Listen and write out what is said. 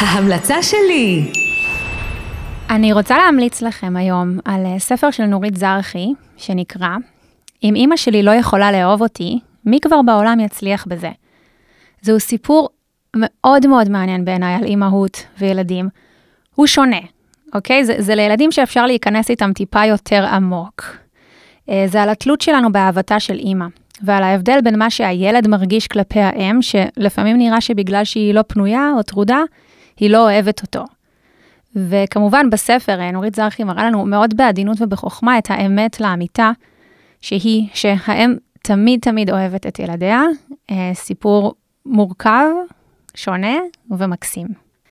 ההמלצה שלי. אני רוצה להמליץ לכם היום על אה, ספר של נורית זרחי, שנקרא "אם אימא שלי לא יכולה לאהוב אותי, מי כבר בעולם יצליח בזה?" זהו סיפור מאוד מאוד מעניין בעיניי על אימהות וילדים. הוא שונה, אוקיי? זה, זה לילדים שאפשר להיכנס איתם טיפה יותר עמוק. אה, זה על התלות שלנו באהבתה של אימא, ועל ההבדל בין מה שהילד מרגיש כלפי האם, שלפעמים נראה שבגלל שהיא לא פנויה או טרודה, היא לא אוהבת אותו. וכמובן בספר אה, נורית זרחי מראה לנו מאוד בעדינות ובחוכמה את האמת לאמיתה, שהיא שהאם תמיד תמיד אוהבת את ילדיה, אה, סיפור מורכב, שונה ומקסים.